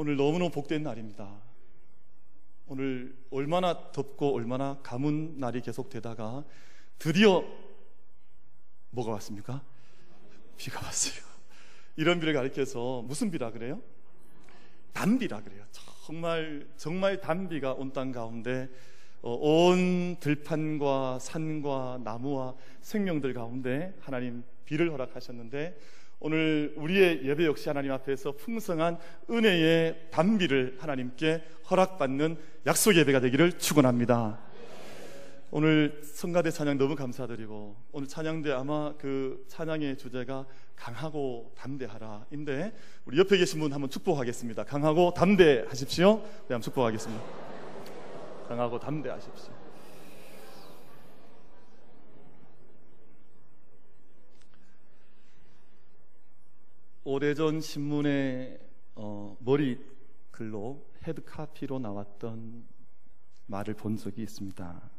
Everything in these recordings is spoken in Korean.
오늘 너무너무 복된 날입니다. 오늘 얼마나 덥고 얼마나 가문 날이 계속되다가 드디어 뭐가 왔습니까? 비가 왔어요. 이런 비를 가리켜서 무슨 비라 그래요? 단비라 그래요. 정말 정말 단비가 온 땅 가운데 어, 온 들판과 산과 나무와 생명들 가운데 하나님 비를 허락하셨는데 오늘 우리의 예배 역시 하나님 앞에서 풍성한 은혜의 단비를 하나님께 허락받는 약속 예배가 되기를 축원합니다. 오늘 성가대 찬양 너무 감사드리고 오늘 찬양대 아마 그 찬양의 주제가 강하고 담대하라인데 우리 옆에 계신 분 한번 축복하겠습니다. 강하고 담대하십시오. 네, 한번 축복하겠습니다. 강하고 담대하십시오. 오래전 신문에 어, 머리 글로 헤드카피로 나왔던 말을 본 적이 있습니다.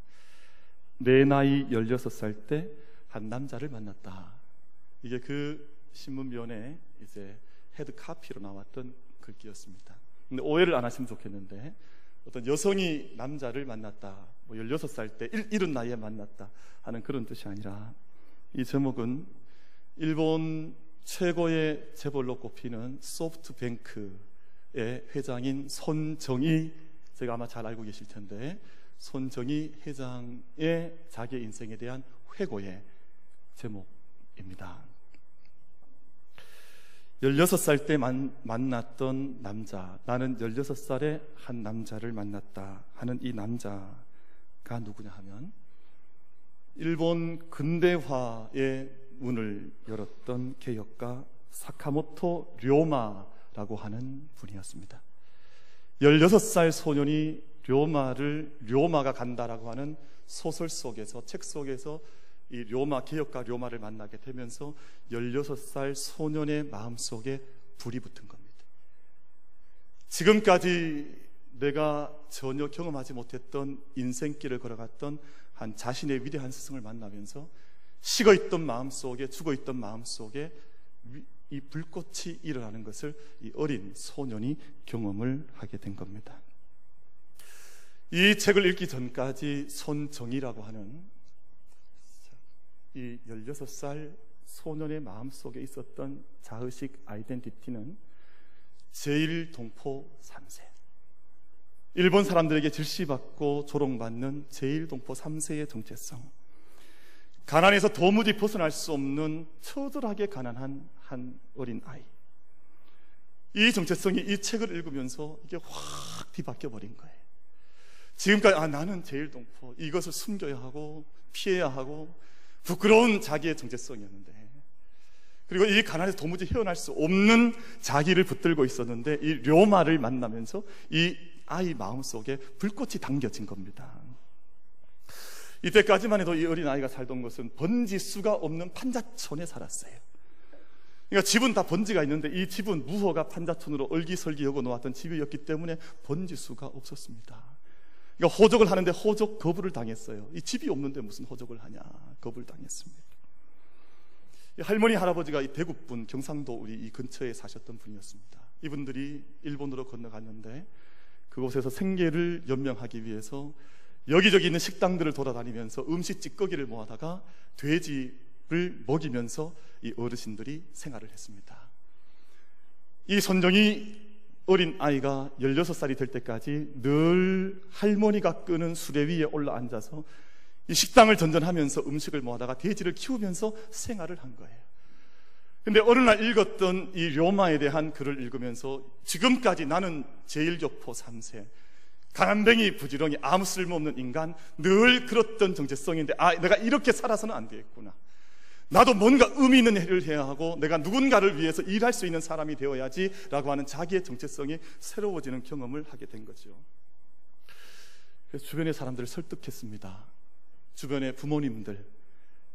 내 나이 16살 때 한 남자를 만났다. 이게 그 신문면에 이제 헤드카피로 나왔던 글귀였습니다. 근데 오해를 안 하시면 좋겠는데 어떤 여성이 남자를 만났다. 뭐 16살 때 이른 나이에 만났다 하는 그런 뜻이 아니라 이 제목은 일본 최고의 재벌로 꼽히는 소프트뱅크의 회장인 손정희 제가 아마 잘 알고 계실 텐데 손정희 회장의 자기 인생에 대한 회고의 제목입니다. 16살 때 만, 만났던 남자, 나는 16살에 한 남자를 만났다 하는 이 남자가 누구냐 하면 일본 근대화의 문을 열었던 개혁가 사카모토 료마라고 하는 분이었습니다. 16살 소년이 료마를 료마가 간다라고 하는 소설 속에서 책 속에서 이 료마 개혁가 료마를 만나게 되면서 16살 소년의 마음속에 불이 붙은 겁니다. 지금까지 내가 전혀 경험하지 못했던 인생길을 걸어갔던 한 자신의 위대한 스승을 만나면서 식어 있던 마음 속에 죽어 있던 마음 속에 이 불꽃이 일어나는 것을 이 어린 소년이 경험을 하게 된 겁니다. 이 책을 읽기 전까지 손정이라고 하는 이 16살 소년의 마음 속에 있었던 자의식 아이덴티티는 제1동포 3세. 일본 사람들에게 질시받고 조롱받는 제1동포 3세의 정체성. 가난에서 도무지 벗어날 수 없는 처절하게 가난한 한 어린 아이. 이 정체성이 이 책을 읽으면서 이게 확 뒤바뀌어 버린 거예요. 지금까지 아 나는 제일 동포 이것을 숨겨야 하고 피해야 하고 부끄러운 자기의 정체성이었는데 그리고 이 가난에서 도무지 헤어날 수 없는 자기를 붙들고 있었는데 이 료마를 만나면서 이 아이 마음속에 불꽃이 당겨진 겁니다. 이때까지만 해도 이 어린아이가 살던 것은 번지수가 없는 판자촌에 살았어요. 그러니까 집은 다 번지가 있는데 이 집은 무허가 판자촌으로 얼기설기하고 놓았던 집이었기 때문에 번지수가 없었습니다. 그러니까 호적을 하는데 호적 거부를 당했어요. 이 집이 없는데 무슨 호적을 하냐 거부를 당했습니다. 할머니 할아버지가 이 대구분 경상도 우리 이 근처에 사셨던 분이었습니다. 이분들이 일본으로 건너갔는데 그곳에서 생계를 연명하기 위해서 여기저기 있는 식당들을 돌아다니면서 음식 찌꺼기를 모아다가 돼지를 먹이면서 이 어르신들이 생활을 했습니다. 이 선정이 어린 아이가 16살이 될 때까지 늘 할머니가 끄는 수레 위에 올라 앉아서 이 식당을 전전하면서 음식을 모아다가 돼지를 키우면서 생활을 한 거예요. 근데 어느 날 읽었던 이 로마에 대한 글을 읽으면서 지금까지 나는 제일교포 3세, 가난뱅이 부지런히 아무 쓸모없는 인간 늘 그렇던 정체성인데 아 내가 이렇게 살아서는 안 되겠구나. 나도 뭔가 의미 있는 일을 해야 하고 내가 누군가를 위해서 일할 수 있는 사람이 되어야지 라고 하는 자기의 정체성이 새로워지는 경험을 하게 된 거죠. 그래서 주변의 사람들을 설득했습니다. 주변의 부모님들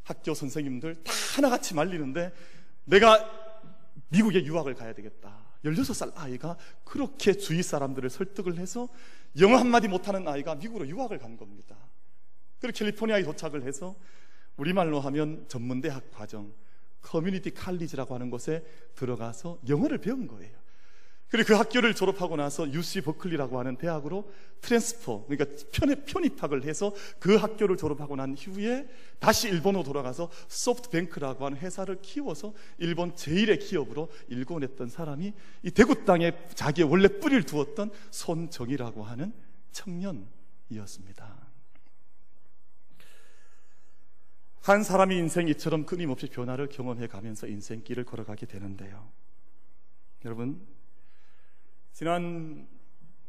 학교 선생님들 다 하나같이 말리는데 내가 미국에 유학을 가야 되겠다. 16살 아이가 그렇게 주위 사람들을 설득을 해서 영어 한마디 못하는 아이가 미국으로 유학을 간 겁니다. 그리고 캘리포니아에 도착을 해서 우리말로 하면 전문대학 과정, 커뮤니티 칼리지라고 하는 곳에 들어가서 영어를 배운 거예요. 그리고 그 학교를 졸업하고 나서 UC 버클리라고 하는 대학으로 transfer, 그러니까 편입, 편입학을 해서 그 학교를 졸업하고 난 이후에 다시 일본으로 돌아가서 소프트뱅크라고 하는 회사를 키워서 일본 제1의 기업으로 일궈냈던 사람이 이 대구 땅에 자기의 원래 뿌리를 두었던 손정의라고 하는 청년이었습니다. 한 사람이 인생 이처럼 끊임없이 변화를 경험해 가면서 인생길을 걸어가게 되는데요. 여러분, 지난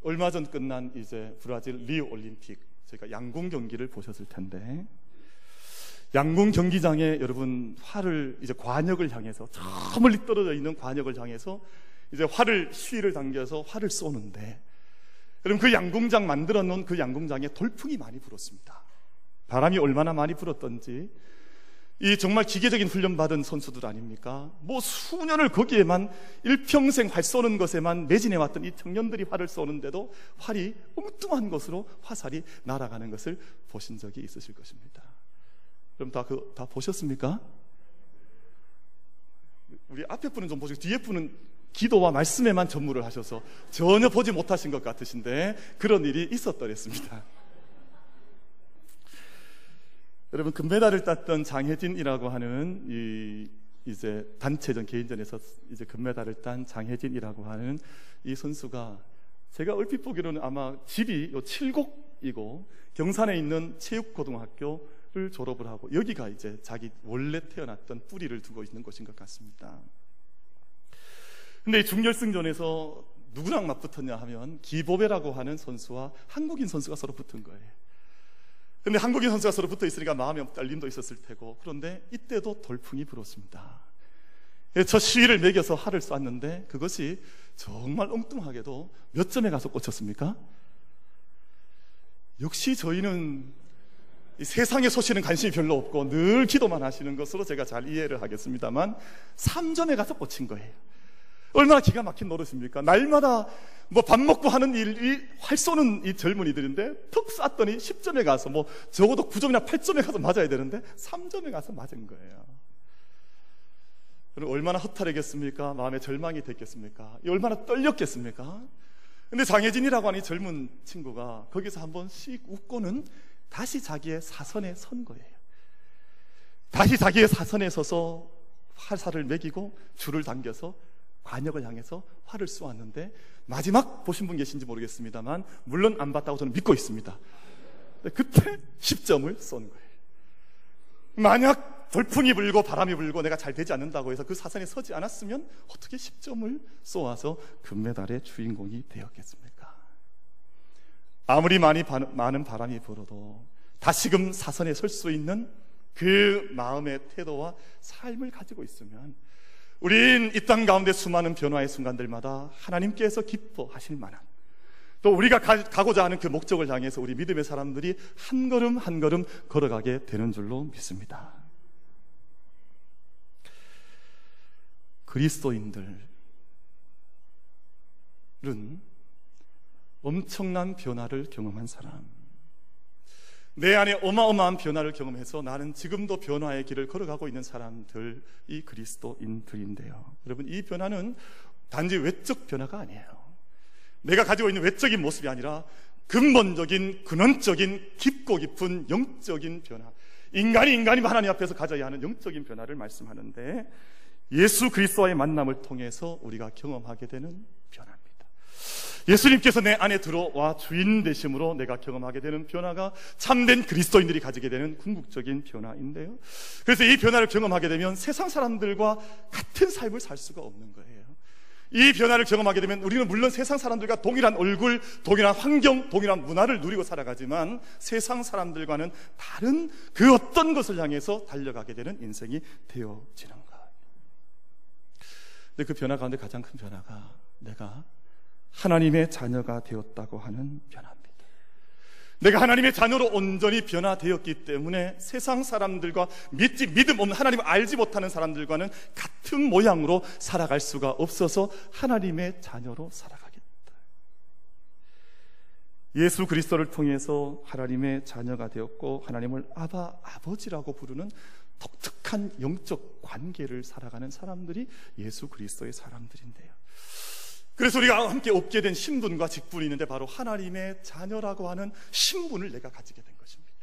얼마 전 끝난 이제 브라질 리우 올림픽 저희가 양궁 경기를 보셨을 텐데 양궁 경기장에 여러분 활을 이제 관역을 향해서 저 멀리 떨어져 있는 관역을 향해서 이제 활을 시위를 당겨서 활을 쏘는데 여러분 그 양궁장 만들어 놓은 그 양궁장에 돌풍이 많이 불었습니다. 바람이 얼마나 많이 불었던지 이 정말 기계적인 훈련 받은 선수들 아닙니까? 뭐 수년을 거기에만 일평생 활 쏘는 것에만 매진해 왔던 이 청년들이 활을 쏘는데도 활이 엉뚱한 것으로 화살이 날아가는 것을 보신 적이 있으실 것입니다. 그럼 다, 그, 다 보셨습니까? 우리 앞에 분은 좀 보시고 뒤에 분은 기도와 말씀에만 전무를 하셔서 전혀 보지 못하신 것 같으신데 그런 일이 있었더랬습니다. 여러분 금메달을 땄던 장혜진이라고 하는 이 이제 단체전 개인전에서 이제 금메달을 딴 장혜진이라고 하는 이 선수가 제가 얼핏 보기로는 아마 집이 요 칠곡이고 경산에 있는 체육고등학교를 졸업을 하고 여기가 이제 자기 원래 태어났던 뿌리를 두고 있는 곳인 것 같습니다. 근데 이 중결승전에서 누구랑 맞붙었냐 하면 기보배라고 하는 선수와 한국인 선수가 서로 붙은 거예요. 근데 한국인 선수가 서로 붙어 있으니까 마음에 떨림도 있었을 테고 그런데 이때도 돌풍이 불었습니다. 저 시위를 매겨서 활을 쐈는데 그것이 정말 엉뚱하게도 몇 점에 가서 꽂혔습니까? 역시 저희는 세상의 소식은 관심이 별로 없고 늘 기도만 하시는 것으로 제가 잘 이해를 하겠습니다만 3점에 가서 꽂힌 거예요. 얼마나 기가 막힌 노릇입니까? 날마다 뭐 밥 먹고 하는 일이 활 쏘는 이 젊은이들인데 턱 쐈더니 10점에 가서 뭐 적어도 9점이나 8점에 가서 맞아야 되는데 3점에 가서 맞은 거예요. 그럼 얼마나 허탈했겠습니까? 마음에 절망이 됐겠습니까? 얼마나 떨렸겠습니까? 근데 장혜진이라고 하는 이 젊은 친구가 거기서 한번 씩 웃고는 다시 자기의 사선에 선 거예요. 다시 자기의 사선에 서서 활살을 매기고 줄을 당겨서 관역을 향해서 활을 쏘았는데 마지막 보신 분 계신지 모르겠습니다만 물론 안 봤다고 저는 믿고 있습니다. 그때 10점을 쏜 거예요. 만약 돌풍이 불고 바람이 불고 내가 잘 되지 않는다고 해서 그 사선에 서지 않았으면 어떻게 10점을 쏘아서 금메달의 주인공이 되었겠습니까? 아무리 많이 바, 많은 바람이 불어도 다시금 사선에 설 수 있는 그 마음의 태도와 삶을 가지고 있으면 우린 이 땅 가운데 수많은 변화의 순간들마다 하나님께서 기뻐하실 만한 또 우리가 가, 고자 하는 그 목적을 향해서 우리 믿음의 사람들이 한 걸음 한 걸음 걸어가게 되는 줄로 믿습니다. 그리스도인들은 엄청난 변화를 경험한 사람. 내 안에 어마어마한 변화를 경험해서 나는 지금도 변화의 길을 걸어가고 있는 사람들이 그리스도인들인데요. 여러분, 이 변화는 단지 외적 변화가 아니에요. 내가 가지고 있는 외적인 모습이 아니라 근본적인, 근원적인, 깊고 깊은 영적인 변화. 인간이 인간이 하나님 앞에서 가져야 하는 영적인 변화를 말씀하는데 예수 그리스도와의 만남을 통해서 우리가 경험하게 되는 변화입니다. 예수님께서 내 안에 들어와 주인 되심으로 내가 경험하게 되는 변화가 참된 그리스도인들이 가지게 되는 궁극적인 변화인데요. 그래서 이 변화를 경험하게 되면 세상 사람들과 같은 삶을 살 수가 없는 거예요. 이 변화를 경험하게 되면 우리는 물론 세상 사람들과 동일한 얼굴, 동일한 환경, 동일한 문화를 누리고 살아가지만 세상 사람들과는 다른 그 어떤 것을 향해서 달려가게 되는 인생이 되어지는 것. 근데 그 변화 가운데 가장 큰 변화가 내가 하나님의 자녀가 되었다고 하는 변화입니다. 내가 하나님의 자녀로 온전히 변화되었기 때문에 세상 사람들과 믿지 믿음 없는 하나님을 알지 못하는 사람들과는 같은 모양으로 살아갈 수가 없어서 하나님의 자녀로 살아가겠다. 예수 그리스도를 통해서 하나님의 자녀가 되었고 하나님을 아바 아버지라고 부르는 독특한 영적 관계를 살아가는 사람들이 예수 그리스도의 사람들인데요. 그래서 우리가 함께 얻게 된 신분과 직분이 있는데 바로 하나님의 자녀라고 하는 신분을 내가 가지게 된 것입니다.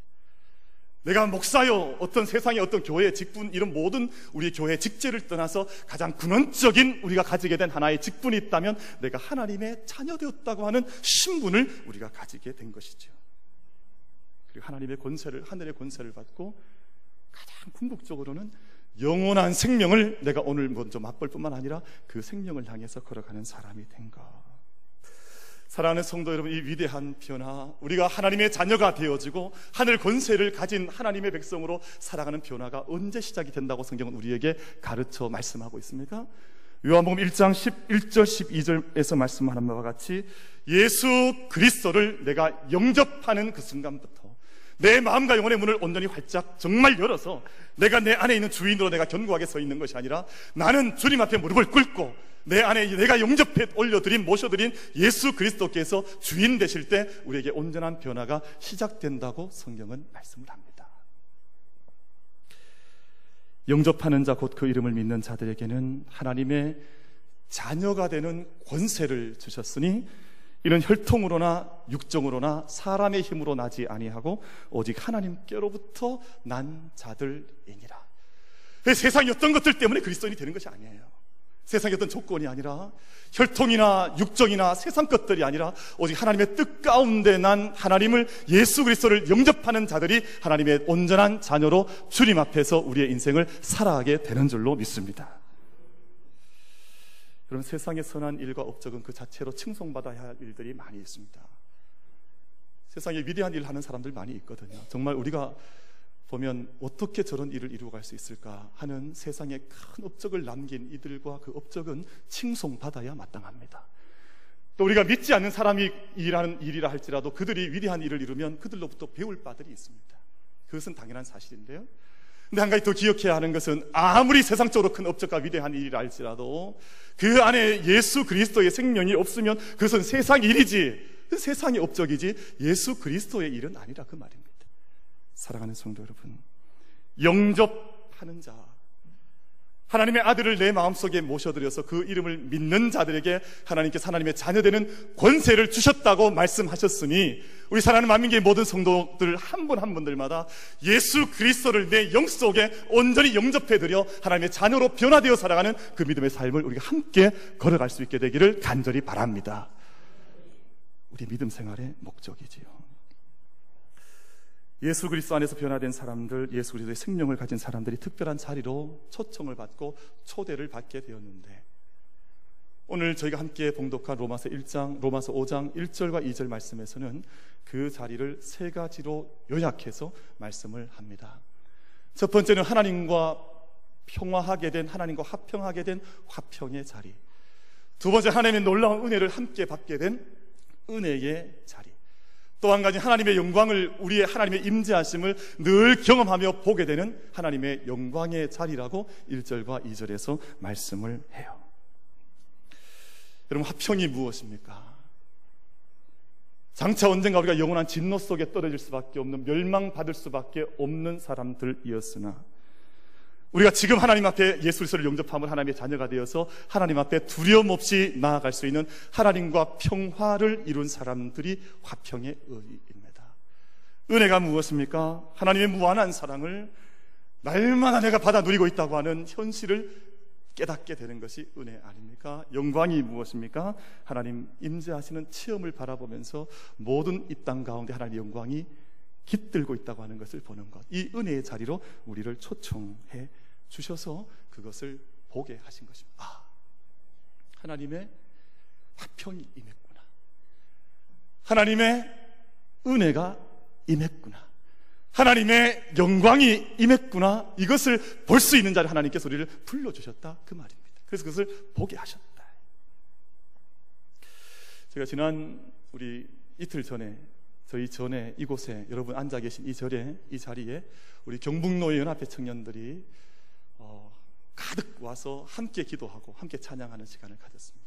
내가 목사요, 어떤 세상의 어떤 교회 직분, 이런 모든 우리 교회 직제를 떠나서 가장 근원적인 우리가 가지게 된 하나의 직분이 있다면 내가 하나님의 자녀되었다고 하는 신분을 우리가 가지게 된 것이죠. 그리고 하나님의 권세를, 하늘의 권세를 받고 가장 궁극적으로는 영원한 생명을 내가 오늘 먼저 맛볼 뿐만 아니라 그 생명을 향해서 걸어가는 사람이 된 것. 사랑하는 성도 여러분, 이 위대한 변화, 우리가 하나님의 자녀가 되어지고 하늘 권세를 가진 하나님의 백성으로 살아가는 변화가 언제 시작이 된다고 성경은 우리에게 가르쳐 말씀하고 있습니까? 요한복음 1장 11절 12절에서 말씀하는 바와 같이 예수 그리스도를 내가 영접하는 그 순간부터 내 마음과 영혼의 문을 온전히 활짝 정말 열어서 내가 내 안에 있는 주인으로 내가 견고하게 서 있는 것이 아니라 나는 주님 앞에 무릎을 꿇고 내 안에 내가 용접해 올려드린 모셔드린 예수 그리스도께서 주인 되실 때 우리에게 온전한 변화가 시작된다고 성경은 말씀을 합니다. 영접하는 자 곧 그 이름을 믿는 자들에게는 하나님의 자녀가 되는 권세를 주셨으니 이는 혈통으로나 육정으로나 사람의 힘으로 나지 아니하고 오직 하나님께로부터 난 자들이니라. 세상의 어떤 것들 때문에 그리스도인이 되는 것이 아니에요. 세상의 어떤 조건이 아니라 혈통이나 육정이나 세상 것들이 아니라 오직 하나님의 뜻 가운데 난 하나님을 예수 그리스도를 영접하는 자들이 하나님의 온전한 자녀로 주님 앞에서 우리의 인생을 살아가게 되는 줄로 믿습니다. 그럼 세상의 선한 일과 업적은 그 자체로 칭송받아야 할 일들이 많이 있습니다. 세상에 위대한 일을 하는 사람들 많이 있거든요. 정말 우리가 보면 어떻게 저런 일을 이루어갈 수 있을까 하는 세상에 큰 업적을 남긴 이들과 그 업적은 칭송받아야 마땅합니다. 또 우리가 믿지 않는 사람이 일하는 일이라 할지라도 그들이 위대한 일을 이루면 그들로부터 배울 바들이 있습니다. 그것은 당연한 사실인데요. 근데 한 가지 더 기억해야 하는 것은 아무리 세상적으로 큰 업적과 위대한 일이라 할지라도 그 안에 예수 그리스도의 생명이 없으면 그것은 세상 일이지 그 세상의 업적이지 예수 그리스도의 일은 아니라 그 말입니다. 사랑하는 성도 여러분, 영접하는 자, 하나님의 아들을 내 마음속에 모셔들여서 그 이름을 믿는 자들에게 하나님께서 하나님의 자녀되는 권세를 주셨다고 말씀하셨으니 우리 사랑하는 만민계의 모든 성도들 한분한 분들마다 예수 그리스도를 내 영 속에 온전히 영접해드려 하나님의 자녀로 변화되어 살아가는 그 믿음의 삶을 우리가 함께 걸어갈 수 있게 되기를 간절히 바랍니다. 우리 믿음 생활의 목적이지요. 예수 그리스도 안에서 변화된 사람들, 예수 그리스도의 생명을 가진 사람들이 특별한 자리로 초청을 받고 초대를 받게 되었는데 오늘 저희가 함께 봉독한 로마서 1장, 로마서 5장 1절과 2절 말씀에서는 그 자리를 세 가지로 요약해서 말씀을 합니다. 첫 번째는 하나님과 평화하게 된 하나님과 화평하게 된 화평의 자리. 두 번째 하나님의 놀라운 은혜를 함께 받게 된 은혜의 자리. 또 한 가지 하나님의 영광을 우리의 하나님의 임재하심을 늘 경험하며 보게 되는 하나님의 영광의 자리라고 1절과 2절에서 말씀을 해요. 여러분 화평이 무엇입니까? 장차 언젠가 우리가 영원한 진노 속에 떨어질 수밖에 없는 멸망받을 수밖에 없는 사람들이었으나 우리가 지금 하나님 앞에 예수 그리스도를 영접함을 하나님의 자녀가 되어서 하나님 앞에 두려움 없이 나아갈 수 있는 하나님과 평화를 이룬 사람들이 화평의 의입니다. 은혜가 무엇입니까? 하나님의 무한한 사랑을 날마다 내가 받아 누리고 있다고 하는 현실을 깨닫게 되는 것이 은혜 아닙니까? 영광이 무엇입니까? 하나님 임재하시는 체험을 바라보면서 모든 이 땅 가운데 하나님의 영광이 깃들고 있다고 하는 것을 보는 것. 이 은혜의 자리로 우리를 초청해 주셔서 그것을 보게 하신 것입니다. 아, 하나님의 화평이 임했구나. 하나님의 은혜가 임했구나. 하나님의 영광이 임했구나. 이것을 볼 수 있는 자리 하나님께서 우리를 불러주셨다. 그 말입니다. 그래서 그것을 보게 하셨다. 제가 지난 우리 이틀 전에 저희 전에 이곳에 여러분 앉아 계신 이 절에 이 자리에 우리 경북노예 연합회 청년들이 어, 가득 와서 함께 기도하고 함께 찬양하는 시간을 가졌습니다.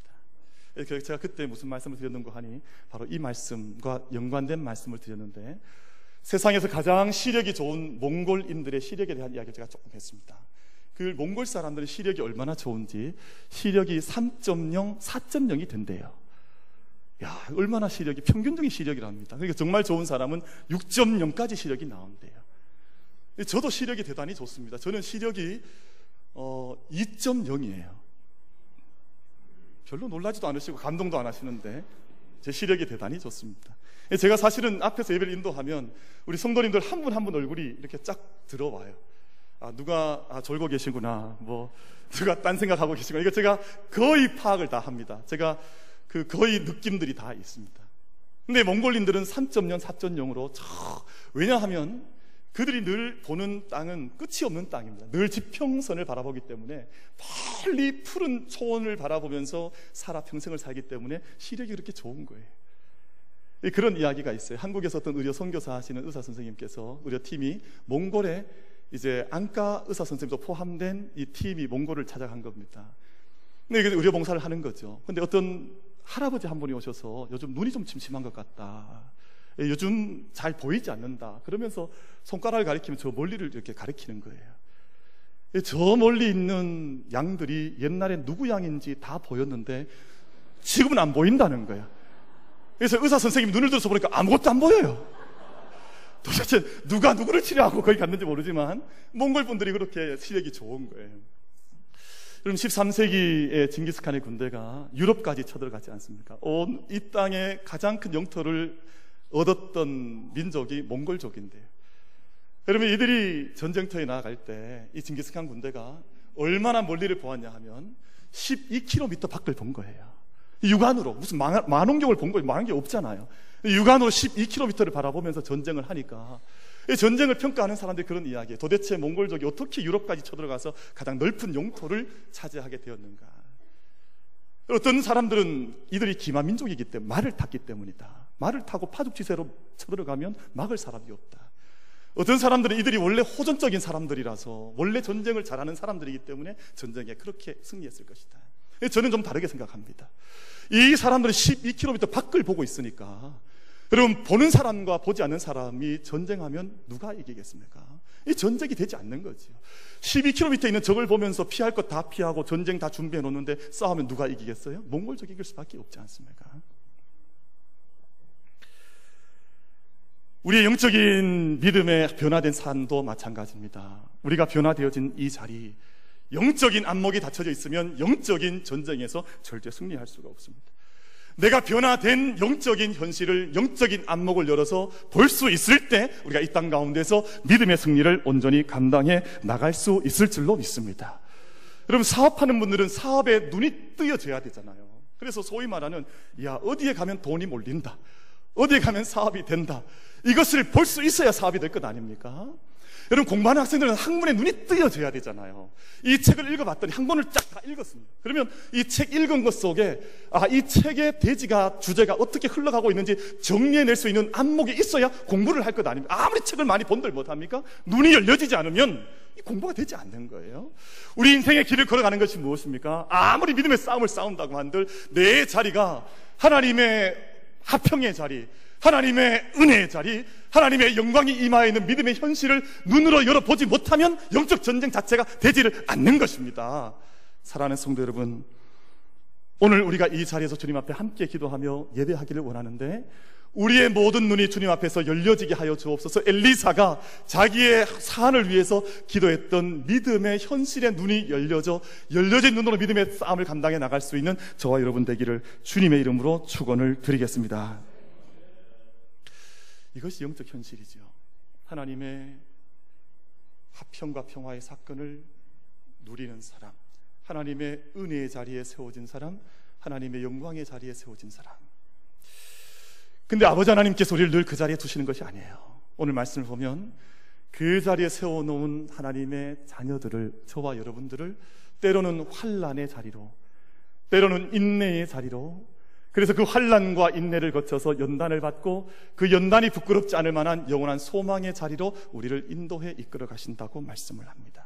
제가 그때 무슨 말씀을 드렸는가 하니 바로 이 말씀과 연관된 말씀을 드렸는데 세상에서 가장 시력이 좋은 몽골인들의 시력에 대한 이야기를 제가 조금 했습니다. 그 몽골 사람들은 시력이 얼마나 좋은지 시력이 3.0, 4.0이 된대요. 야, 얼마나 시력이 평균적인 시력이랍니다. 그러니까 정말 좋은 사람은 6.0까지 시력이 나온대요. 저도 시력이 대단히 좋습니다. 저는 시력이 어, 2.0이에요. 별로 놀라지도 않으시고 감동도 안 하시는데 제 시력이 대단히 좋습니다. 제가 사실은 앞에서 예배를 인도하면 우리 성도님들 한분 한 분 얼굴이 이렇게 쫙 들어와요. 아, 누가 아, 졸고 계시구나. 뭐 누가 딴 생각하고 계시구나. 이거 제가 거의 파악을 다 합니다. 제가 그 거의 느낌들이 다 있습니다. 근데 몽골인들은 3.0, 4.0으로 저 왜냐하면 그들이 늘 보는 땅은 끝이 없는 땅입니다. 늘 지평선을 바라보기 때문에 멀리 푸른 초원을 바라보면서 살아 평생을 살기 때문에 시력이 그렇게 좋은 거예요. 그런 이야기가 있어요. 한국에서 어떤 의료 선교사 하시는 의사 선생님께서 의료 팀이 몽골에 이제 안과 의사 선생님도 포함된 이 팀이 몽골을 찾아간 겁니다. 근데 의료 봉사를 하는 거죠. 근데 어떤 할아버지 한 분이 오셔서 요즘 눈이 좀 침침한 것 같다. 예, 요즘 잘 보이지 않는다. 그러면서 손가락을 가리키면 저 멀리를 이렇게 가리키는 거예요. 예, 저 멀리 있는 양들이 옛날에 누구 양인지 다 보였는데 지금은 안 보인다는 거예요. 그래서 의사 선생님이 눈을 들어서 보니까 아무것도 안 보여요. 도대체 누가 누구를 치료하고 거기 갔는지 모르지만 몽골 분들이 그렇게 시력이 좋은 거예요. 그럼 13세기에 징기스칸의 군대가 유럽까지 쳐들어가지 않습니까? 온 이 땅의 가장 큰 영토를 얻었던 민족이 몽골족인데요. 여러분 이들이 전쟁터에 나아갈 때 이 징기스칸 군대가 얼마나 멀리를 보았냐 하면 12km 밖을 본 거예요. 육안으로 무슨 만원경을 본 거예요. 만원경 없잖아요. 육안으로 12km를 바라보면서 전쟁을 하니까 전쟁을 평가하는 사람들이 그런 이야기예요. 도대체 몽골족이 어떻게 유럽까지 쳐들어가서 가장 넓은 영토를 차지하게 되었는가? 어떤 사람들은 이들이 기마 민족이기 때문에 말을 탔기 때문이다. 말을 타고 파죽지세로 쳐들어가면 막을 사람이 없다. 어떤 사람들은 이들이 원래 호전적인 사람들이라서 원래 전쟁을 잘하는 사람들이기 때문에 전쟁에 그렇게 승리했을 것이다. 저는 좀 다르게 생각합니다. 이 사람들은 12km 밖을 보고 있으니까 여러분 보는 사람과 보지 않는 사람이 전쟁하면 누가 이기겠습니까? 이 전쟁이 되지 않는 거죠. 12km 있는 적을 보면서 피할 것 다 피하고 전쟁 다 준비해 놓는데 싸우면 누가 이기겠어요? 몽골적 이길 수밖에 없지 않습니까? 우리의 영적인 믿음의 변화된 삶도 마찬가지입니다. 우리가 변화되어진 이 자리, 영적인 안목이 닫혀져 있으면 영적인 전쟁에서 절대 승리할 수가 없습니다. 내가 변화된 영적인 현실을, 영적인 안목을 열어서 볼 수 있을 때 우리가 이 땅 가운데서 믿음의 승리를 온전히 감당해 나갈 수 있을 줄로 믿습니다. 여러분, 사업하는 분들은 사업에 눈이 뜨여져야 되잖아요. 그래서 소위 말하는, 야, 어디에 가면 돈이 몰린다. 어디에 가면 사업이 된다. 이것을 볼 수 있어야 사업이 될 것 아닙니까? 여러분 공부하는 학생들은 학문에 눈이 뜨여져야 되잖아요. 이 책을 읽어봤더니 한 권을 쫙 다 읽었습니다. 그러면 이 책 읽은 것 속에 아, 이 책의 대지가 주제가 어떻게 흘러가고 있는지 정리해낼 수 있는 안목이 있어야 공부를 할 것 아닙니까? 아무리 책을 많이 본들 못합니까? 눈이 열려지지 않으면 공부가 되지 않는 거예요. 우리 인생의 길을 걸어가는 것이 무엇입니까? 아무리 믿음의 싸움을 싸운다고 한들 내 자리가 하나님의 하평의 자리, 하나님의 은혜의 자리, 하나님의 영광이 임하에 있는 믿음의 현실을 눈으로 열어보지 못하면 영적 전쟁 자체가 되지를 않는 것입니다. 사랑하는 성도 여러분, 오늘 우리가 이 자리에서 주님 앞에 함께 기도하며 예배하기를 원하는데 우리의 모든 눈이 주님 앞에서 열려지게 하여 주옵소서 엘리사가 자기의 사안을 위해서 기도했던 믿음의 현실의 눈이 열려져 열려진 눈으로 믿음의 싸움을 감당해 나갈 수 있는 저와 여러분 되기를 주님의 이름으로 축원을 드리겠습니다. 이것이 영적 현실이죠. 하나님의 화평과 평화의 사건을 누리는 사람, 하나님의 은혜의 자리에 세워진 사람, 하나님의 영광의 자리에 세워진 사람. 근데 아버지 하나님께서 우리를 늘 그 자리에 두시는 것이 아니에요. 오늘 말씀을 보면 그 자리에 세워놓은 하나님의 자녀들을 저와 여러분들을 때로는 환란의 자리로 때로는 인내의 자리로 그래서 그 환란과 인내를 거쳐서 연단을 받고 그 연단이 부끄럽지 않을 만한 영원한 소망의 자리로 우리를 인도해 이끌어 가신다고 말씀을 합니다.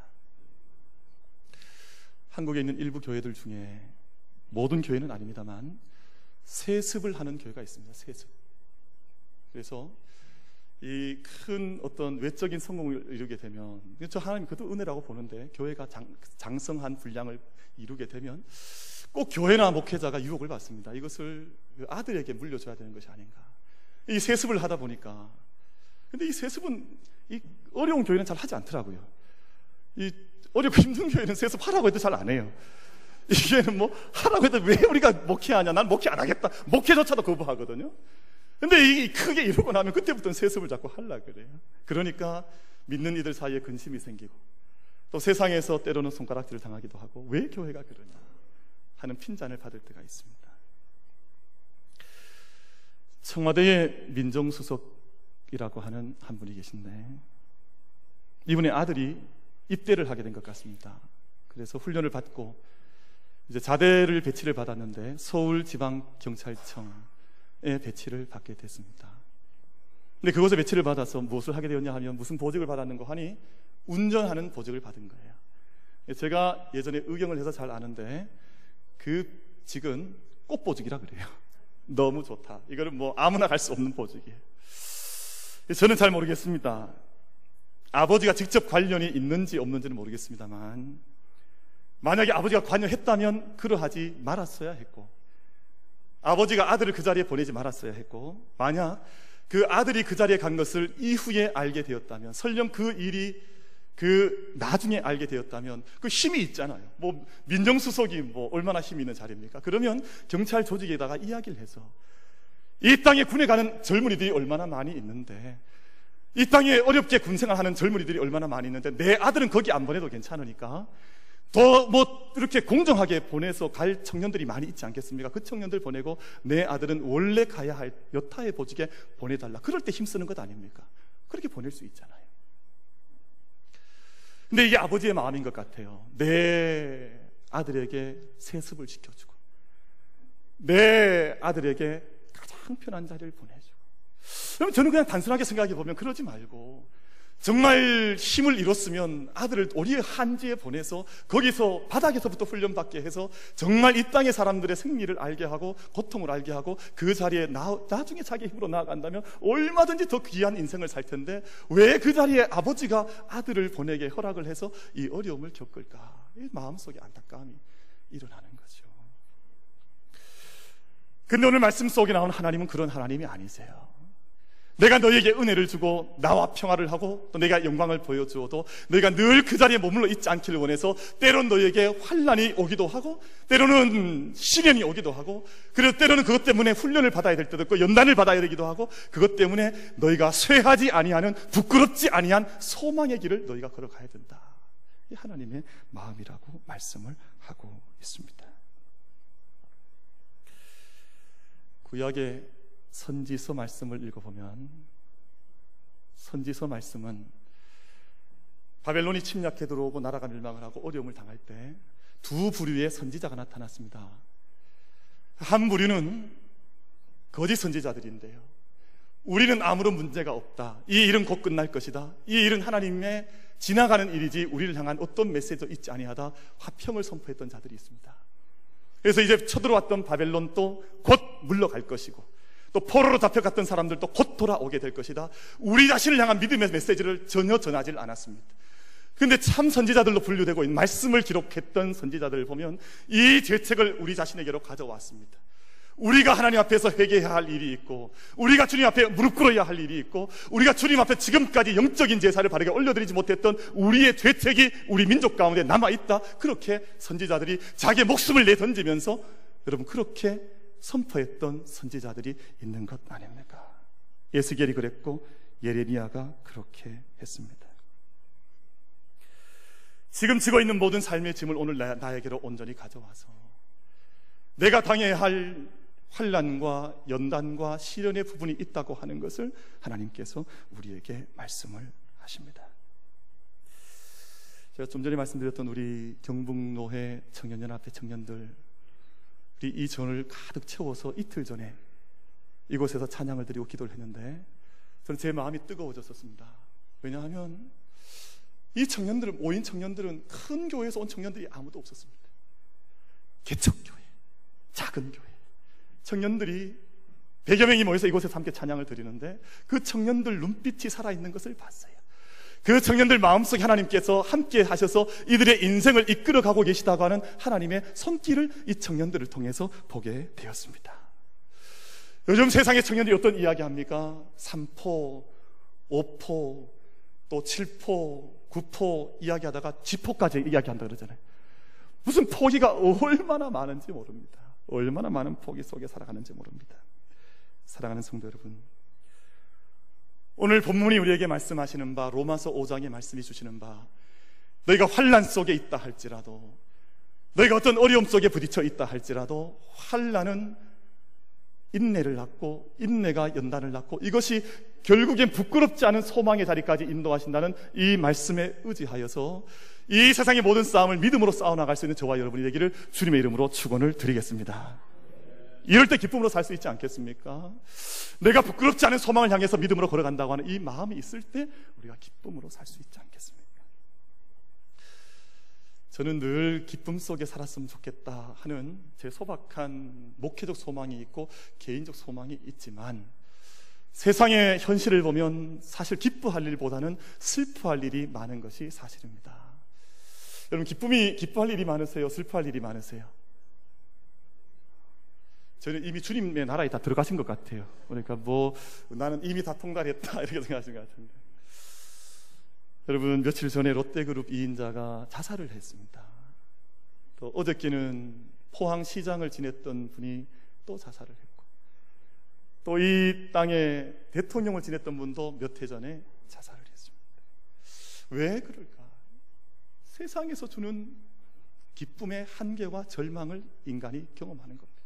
한국에 있는 일부 교회들 중에 모든 교회는 아닙니다만 세습을 하는 교회가 있습니다. 세습. 그래서 이 큰 어떤 외적인 성공을 이루게 되면 저 하나님 그도 은혜라고 보는데 교회가 장, 장성한 분량을 이루게 되면 꼭 교회나 목회자가 유혹을 받습니다. 이것을 그 아들에게 물려줘야 되는 것이 아닌가. 이 세습을 하다 보니까 근데 이 세습은 이 어려운 교회는 잘 하지 않더라고요. 이 어렵고 힘든 교회는 세습하라고 해도 잘 안 해요. 이게는 뭐 하라고 해도 왜 우리가 목회하냐? 난 목회 안 하겠다. 목회조차도 거부하거든요. 근데 이 크게 이러고 나면 그때부터는 세습을 자꾸 하려 그래요. 그러니까 믿는 이들 사이에 근심이 생기고 또 세상에서 때로는 손가락질을 당하기도 하고 왜 교회가 그러냐 하는 핀잔을 받을 때가 있습니다. 청와대의 민정수석이라고 하는 한 분이 계신데 이분의 아들이 입대를 하게 된 것 같습니다. 그래서 훈련을 받고 이제 자대를 배치를 받았는데 서울지방경찰청에 배치를 받게 됐습니다. 근데 그곳에 배치를 받아서 무엇을 하게 되었냐 하면 무슨 보직을 받았는 거 하니 운전하는 보직을 받은 거예요. 제가 예전에 의경을 해서 잘 아는데 그 직은 꽃보직이라 그래요. 너무 좋다. 이거는 뭐 아무나 갈 수 없는 보직이에요. 저는 잘 모르겠습니다. 아버지가 직접 관련이 있는지 없는지는 모르겠습니다만 만약에 아버지가 관여했다면 그러하지 말았어야 했고 아버지가 아들을 그 자리에 보내지 말았어야 했고 만약 그 아들이 그 자리에 간 것을 이후에 알게 되었다면 설령 그 일이 그 나중에 알게 되었다면 그 힘이 있잖아요. 뭐 민정수석이 뭐 얼마나 힘이 있는 자리입니까? 그러면 경찰 조직에다가 이야기를 해서 이 땅에 군에 가는 젊은이들이 얼마나 많이 있는데 이 땅에 어렵게 군 생활하는 젊은이들이 얼마나 많이 있는데 내 아들은 거기 안 보내도 괜찮으니까 더 뭐 이렇게 공정하게 보내서 갈 청년들이 많이 있지 않겠습니까? 그 청년들 보내고 내 아들은 원래 가야 할 여타의 보직에 보내달라. 그럴 때 힘쓰는 것 아닙니까? 그렇게 보낼 수 있잖아요. 근데 이게 아버지의 마음인 것 같아요. 내 아들에게 세습을 시켜주고, 내 아들에게 가장 편한 자리를 보내주고. 그럼 저는 그냥 단순하게 생각해 보면 그러지 말고, 정말 힘을 잃었으면 아들을 오리의 한지에 보내서 거기서 바닥에서부터 훈련받게 해서 정말 이 땅의 사람들의 승리를 알게 하고 고통을 알게 하고 그 자리에 나, 나중에 자기 힘으로 나아간다면 얼마든지 더 귀한 인생을 살 텐데 왜 그 자리에 아버지가 아들을 보내게 허락을 해서 이 어려움을 겪을까? 이 마음속에 안타까움이 일어나는 거죠. 근데 오늘 말씀 속에 나온 하나님은 그런 하나님이 아니세요. 내가 너에게 은혜를 주고 나와 평화를 하고 또 내가 영광을 보여주어도 너희가 늘 그 자리에 머물러 있지 않기를 원해서 때론 너에게 환란이 오기도 하고 때로는 시련이 오기도 하고 그래서 때로는 그것 때문에 훈련을 받아야 될 때도 있고 연단을 받아야 되기도 하고 그것 때문에 너희가 쇠하지 아니하는 부끄럽지 아니한 소망의 길을 너희가 걸어가야 된다. 이 하나님의 마음이라고 말씀을 하고 있습니다. 구약의 선지서 말씀을 읽어보면 선지서 말씀은 바벨론이 침략해 들어오고 나라가 멸망을 하고 어려움을 당할 때 두 부류의 선지자가 나타났습니다. 한 부류는 거짓 선지자들인데요. 우리는 아무런 문제가 없다. 이 일은 곧 끝날 것이다. 이 일은 하나님의 지나가는 일이지 우리를 향한 어떤 메시지도 있지 아니하다. 화평을 선포했던 자들이 있습니다. 그래서 이제 쳐들어왔던 바벨론도 곧 물러갈 것이고 또 포로로 잡혀갔던 사람들도 곧 돌아오게 될 것이다. 우리 자신을 향한 믿음의 메시지를 전혀 전하지 않았습니다. 근데 참 선지자들로 분류되고 있는 말씀을 기록했던 선지자들을 보면 이 죄책을 우리 자신에게로 가져왔습니다. 우리가 하나님 앞에서 회개해야 할 일이 있고, 우리가 주님 앞에 무릎 꿇어야 할 일이 있고, 우리가 주님 앞에 지금까지 영적인 제사를 바르게 올려드리지 못했던 우리의 죄책이 우리 민족 가운데 남아있다. 그렇게 선지자들이 자기의 목숨을 내던지면서 여러분 그렇게 선포했던 선지자들이 있는 것 아닙니까? 예스겔이 그랬고 예레미야가 그렇게 했습니다. 지금 지고 있는 모든 삶의 짐을 오늘 나, 에게로 온전히 가져와서 내가 당해야 할 환란과 연단과 시련의 부분이 있다고 하는 것을 하나님께서 우리에게 말씀을 하십니다. 제가 좀 전에 말씀드렸던 우리 경북노회 청년연합회 청년들 이 전을 가득 채워서 이틀 전에 이곳에서 찬양을 드리고 기도를 했는데 저는 제 마음이 뜨거워졌었습니다. 왜냐하면 이 청년들은 오인 청년들은 큰 교회에서 온 청년들이 아무도 없었습니다. 개척교회, 작은 교회, 청년들이 100여 명이 모여서 이곳에서 함께 찬양을 드리는데 그 청년들 눈빛이 살아있는 것을 봤어요. 그 청년들 마음속에 하나님께서 함께 하셔서 이들의 인생을 이끌어 가고 계시다고 하는 하나님의 손길을 이 청년들을 통해서 보게 되었습니다. 요즘 세상의 청년들이 어떤 이야기 합니까? 3포, 5포, 또 7포, 9포 이야기 하다가 지포까지 이야기 한다 그러잖아요. 무슨 포기가 얼마나 많은지 모릅니다. 얼마나 많은 포기 속에 살아가는지 모릅니다. 사랑하는 성도 여러분, 오늘 본문이 우리에게 말씀하시는 바 로마서 5장에 말씀해 주시는 바 너희가 환란 속에 있다 할지라도 너희가 어떤 어려움 속에 부딪혀 있다 할지라도 환란은 인내를 낳고 인내가 연단을 낳고 이것이 결국엔 부끄럽지 않은 소망의 자리까지 인도하신다는 이 말씀에 의지하여서 이 세상의 모든 싸움을 믿음으로 싸워나갈 수 있는 저와 여러분이 되기를 주님의 이름으로 축원을 드리겠습니다. 이럴 때 기쁨으로 살 수 있지 않겠습니까? 내가 부끄럽지 않은 소망을 향해서 믿음으로 걸어간다고 하는 이 마음이 있을 때 우리가 기쁨으로 살 수 있지 않겠습니까? 저는 늘 기쁨 속에 살았으면 좋겠다 하는 제 소박한 목회적 소망이 있고 개인적 소망이 있지만 세상의 현실을 보면 사실 기뻐할 일보다는 슬퍼할 일이 많은 것이 사실입니다. 여러분 기쁨이 기뻐할 일이 많으세요? 슬퍼할 일이 많으세요? 저는 이미 주님의 나라에 다 들어가신 것 같아요. 그러니까 뭐 나는 이미 다 통달했다 이렇게 생각하신 것 같은데. 여러분 며칠 전에 롯데그룹 2인자가 자살을 했습니다. 또 어저께는 포항시장을 지냈던 분이 또 자살을 했고 또 이 땅에 대통령을 지냈던 분도 몇 해 전에 자살을 했습니다. 왜 그럴까? 세상에서 주는 기쁨의 한계와 절망을 인간이 경험하는 겁니다.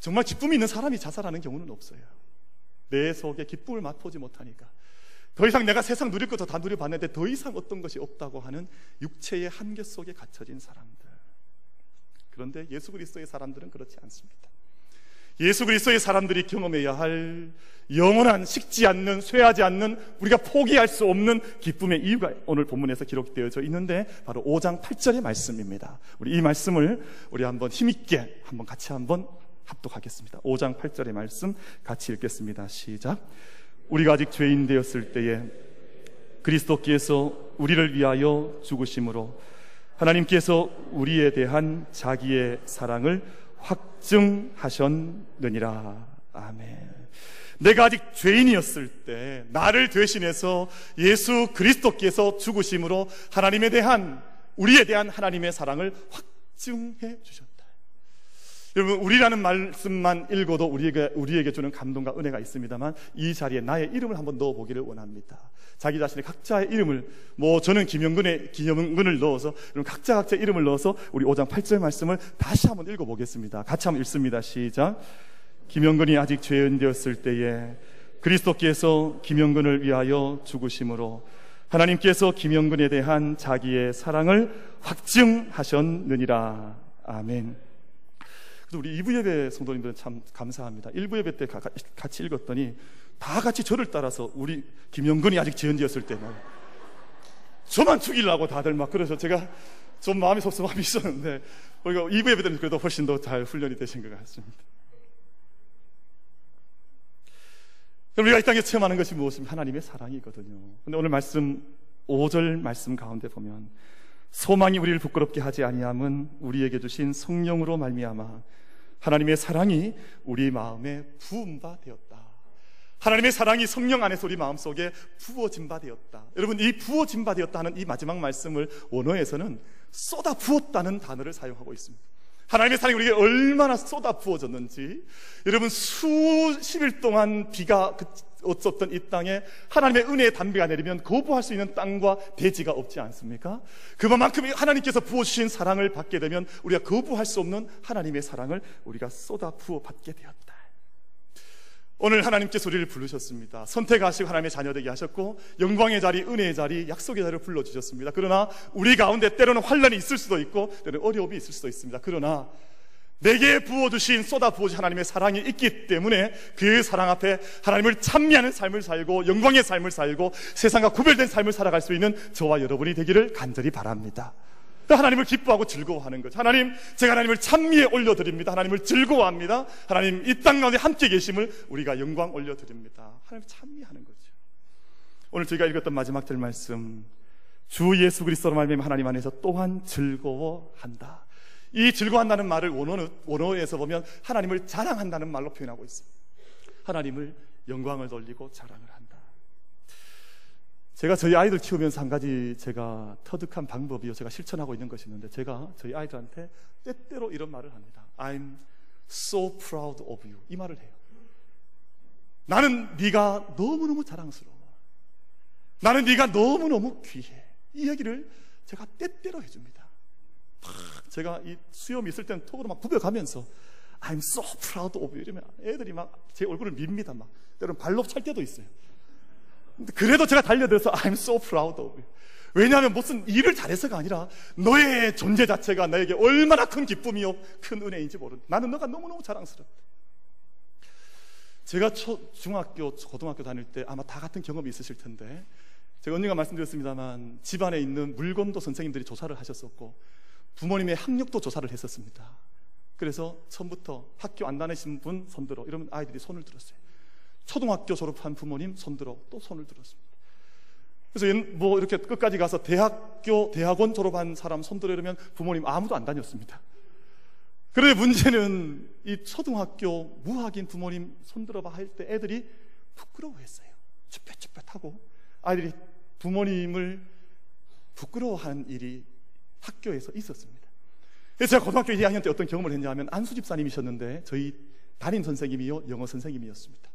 정말 기쁨이 있는 사람이 자살하는 경우는 없어요. 내 속에 기쁨을 맛보지 못하니까. 더 이상 내가 세상 누릴 것도 다 누려봤는데 더 이상 어떤 것이 없다고 하는 육체의 한계 속에 갇혀진 사람들. 그런데 예수 그리스도의 사람들은 그렇지 않습니다. 예수 그리스도의 사람들이 경험해야 할 영원한 식지 않는 쇠하지 않는 우리가 포기할 수 없는 기쁨의 이유가 오늘 본문에서 기록되어져 있는데 바로 5장 8절의 말씀입니다. 우리 이 말씀을 우리 한번 힘 있게 한번 같이 한번 합독하겠습니다. 5장 8절의 말씀 같이 읽겠습니다. 시작. 우리가 아직 죄인 되었을 때에 그리스도께서 우리를 위하여 죽으심으로 하나님께서 우리에 대한 자기의 사랑을 확증하셨느니라. 아멘. 내가 아직 죄인이었을 때 나를 대신해서 예수 그리스도께서 죽으심으로 하나님에 대한 우리에 대한 하나님의 사랑을 확증해 주셨다. 여러분 우리라는 말씀만 읽어도 우리에게 우리에게 주는 감동과 은혜가 있습니다만 이 자리에 나의 이름을 한번 넣어 보기를 원합니다. 자기 자신의 각자의 이름을 뭐 저는 김영근의 김영근을 넣어서 여러분 각자 각자 이름을 넣어서 우리 5장 8절 말씀을 다시 한번 읽어 보겠습니다. 같이 한번 읽습니다. 시작. 김영근이 아직 죄인 되었을 때에 그리스도께서 김영근을 위하여 죽으심으로 하나님께서 김영근에 대한 자기의 사랑을 확증하셨느니라. 아멘. 그래서 우리 2부 예배 성도님들은 참 감사합니다. 1부 예배 때 같이 읽었더니 다 같이 저를 따라서 우리 김영근이 아직 재연되었을 때 막 저만 죽이려고 다들 막 그래서 제가 좀 마음이 섭섭함이 있었는데 우리가 2부 예배 때는 그래도 훨씬 더 잘 훈련이 되신 것 같습니다. 우리가 이 땅에 체험하는 것이 무엇입니까? 하나님의 사랑이거든요. 근데 오늘 말씀 5절 말씀 가운데 보면 소망이 우리를 부끄럽게 하지 아니함은 우리에게 주신 성령으로 말미암아 하나님의 사랑이 우리 마음에 부은 바 되었다. 하나님의 사랑이 성령 안에서 우리 마음속에 부어진 바 되었다. 여러분 이 부어진 바 되었다는 이 마지막 말씀을 원어에서는 쏟아 부었다는 단어를 사용하고 있습니다. 하나님의 사랑이 우리에게 얼마나 쏟아 부어졌는지 여러분 수십일 동안 비가 그 없었던 이 땅에 하나님의 은혜의 담비가 내리면 거부할 수 있는 땅과 대지가 없지 않습니까? 그만큼 하나님께서 부어주신 사랑을 받게 되면 우리가 거부할 수 없는 하나님의 사랑을 우리가 쏟아 부어 받게 되었다. 오늘 하나님께서 우리를 부르셨습니다. 선택하시고 하나님의 자녀 되게 하셨고 영광의 자리, 은혜의 자리, 약속의 자리를 불러주셨습니다. 그러나 우리 가운데 때로는 환란이 있을 수도 있고 때로는 어려움이 있을 수도 있습니다. 그러나 내게 부어주신 쏟아 부어주신 하나님의 사랑이 있기 때문에 그 사랑 앞에 하나님을 찬미하는 삶을 살고 영광의 삶을 살고 세상과 구별된 삶을 살아갈 수 있는 저와 여러분이 되기를 간절히 바랍니다. 하나님을 기뻐하고 즐거워하는 거죠. 하나님, 제가 하나님을 찬미에 올려드립니다. 하나님을 즐거워합니다. 하나님, 이 땅 가운데 함께 계심을 우리가 영광 올려드립니다. 하나님 찬미하는 거죠. 오늘 저희가 읽었던 마지막 절 말씀, 주 예수 그리스도로 말미암아 하나님 안에서 또한 즐거워한다. 이 즐거워한다는 말을 원어, 원어에서 보면 하나님을 자랑한다는 말로 표현하고 있습니다. 하나님을 영광을 돌리고 자랑을 한다. 제가 저희 아이들 키우면서 한 가지 제가 터득한 방법이요. 제가 실천하고 있는 것이 있는데 제가 저희 아이들한테 때때로 이런 말을 합니다. I'm so proud of you. 이 말을 해요. 나는 네가 너무너무 자랑스러워. 나는 네가 너무너무 귀해. 이 얘기를 제가 때때로 해줍니다. 제가 이 수염이 있을 때는 톡으로 막 부벼가면서 I'm so proud of you 이러면 애들이 막 제 얼굴을 밉니다. 막 때로는 발로 찰 때도 있어요. 그래도 제가 달려들어서 I'm so proud of you. 왜냐하면 무슨 일을 잘해서가 아니라 너의 존재 자체가 나에게 얼마나 큰 기쁨이요 큰 은혜인지 모른다. 나는 너가 너무너무 자랑스럽다. 제가 초, 중학교, 고등학교 다닐 때 아마 다 같은 경험이 있으실 텐데 제가 언젠가 말씀드렸습니다만 집안에 있는 물건도 선생님들이 조사를 하셨었고 부모님의 학력도 조사를 했었습니다. 그래서 처음부터 학교 안 다니신 분 손들어 이러면 아이들이 손을 들었어요. 초등학교 졸업한 부모님 손들어 또 손을 들었습니다. 그래서 뭐 이렇게 끝까지 가서 대학교 대학원 졸업한 사람 손들어 이러면 부모님 아무도 안 다녔습니다. 그런데 문제는 이 초등학교 무학인 부모님 손들어봐 할 때 애들이 부끄러워했어요. 쭈뼛쭈뼛하고 아이들이 부모님을 부끄러워한 일이 학교에서 있었습니다. 그래서 제가 고등학교 2학년 때 어떤 경험을 했냐면 안수 집사님이셨는데 저희 담임 선생님이요 영어 선생님이었습니다.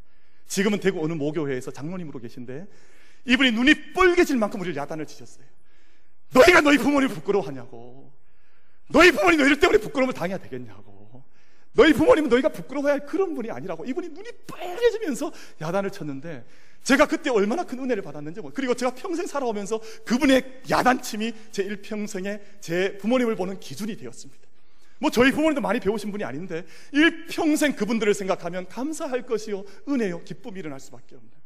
지금은 대구 어느 모교회에서 장로님으로 계신데 이분이 눈이 뻘개질 만큼 우리를 야단을 치셨어요. 너희가 너희 부모님 부끄러워하냐고. 너희 부모님 너희들 때문에 부끄러움을 당해야 되겠냐고. 너희 부모님은 너희가 부끄러워야 할 그런 분이 아니라고. 이분이 눈이 빨개지면서 야단을 쳤는데 제가 그때 얼마나 큰 은혜를 받았는지 그리고 제가 평생 살아오면서 그분의 야단침이 제 일평생에 제 부모님을 보는 기준이 되었습니다. 뭐 저희 부모님도 많이 배우신 분이 아닌데 일평생 그분들을 생각하면 감사할 것이요 은혜요 기쁨이 일어날 수밖에 없는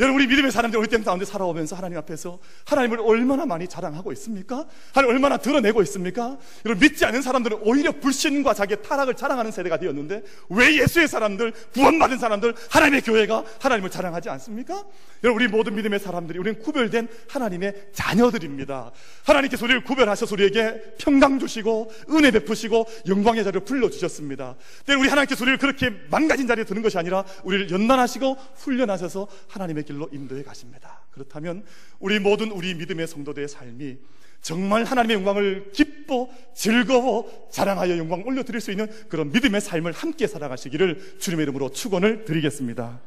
여러분 우리 믿음의 사람들 우리 땅 가운데 살아오면서 하나님 앞에서 하나님을 얼마나 많이 자랑하고 있습니까? 하나님 얼마나 드러내고 있습니까? 여러분 믿지 않는 사람들은 오히려 불신과 자기의 타락을 자랑하는 세대가 되었는데 왜 예수의 사람들, 구원받은 사람들, 하나님의 교회가 하나님을 자랑하지 않습니까? 여러분 우리 모든 믿음의 사람들이 우리는 구별된 하나님의 자녀들입니다. 하나님께서 우리를 구별하셔서 우리에게 평강 주시고 은혜 베푸시고 영광의 자리를 불러주셨습니다. 우리 하나님께서 우리를 그렇게 망가진 자리에 드는 것이 아니라 우리를 연단하시고 훈련하셔서 하나님의 길로 인도해 가십니다. 그렇다면 우리 모든 우리 믿음의 성도들의 삶이 정말 하나님의 영광을 기뻐 즐거워 자랑하여 영광 올려드릴 수 있는 그런 믿음의 삶을 함께 살아가시기를 주님의 이름으로 축원을 드리겠습니다.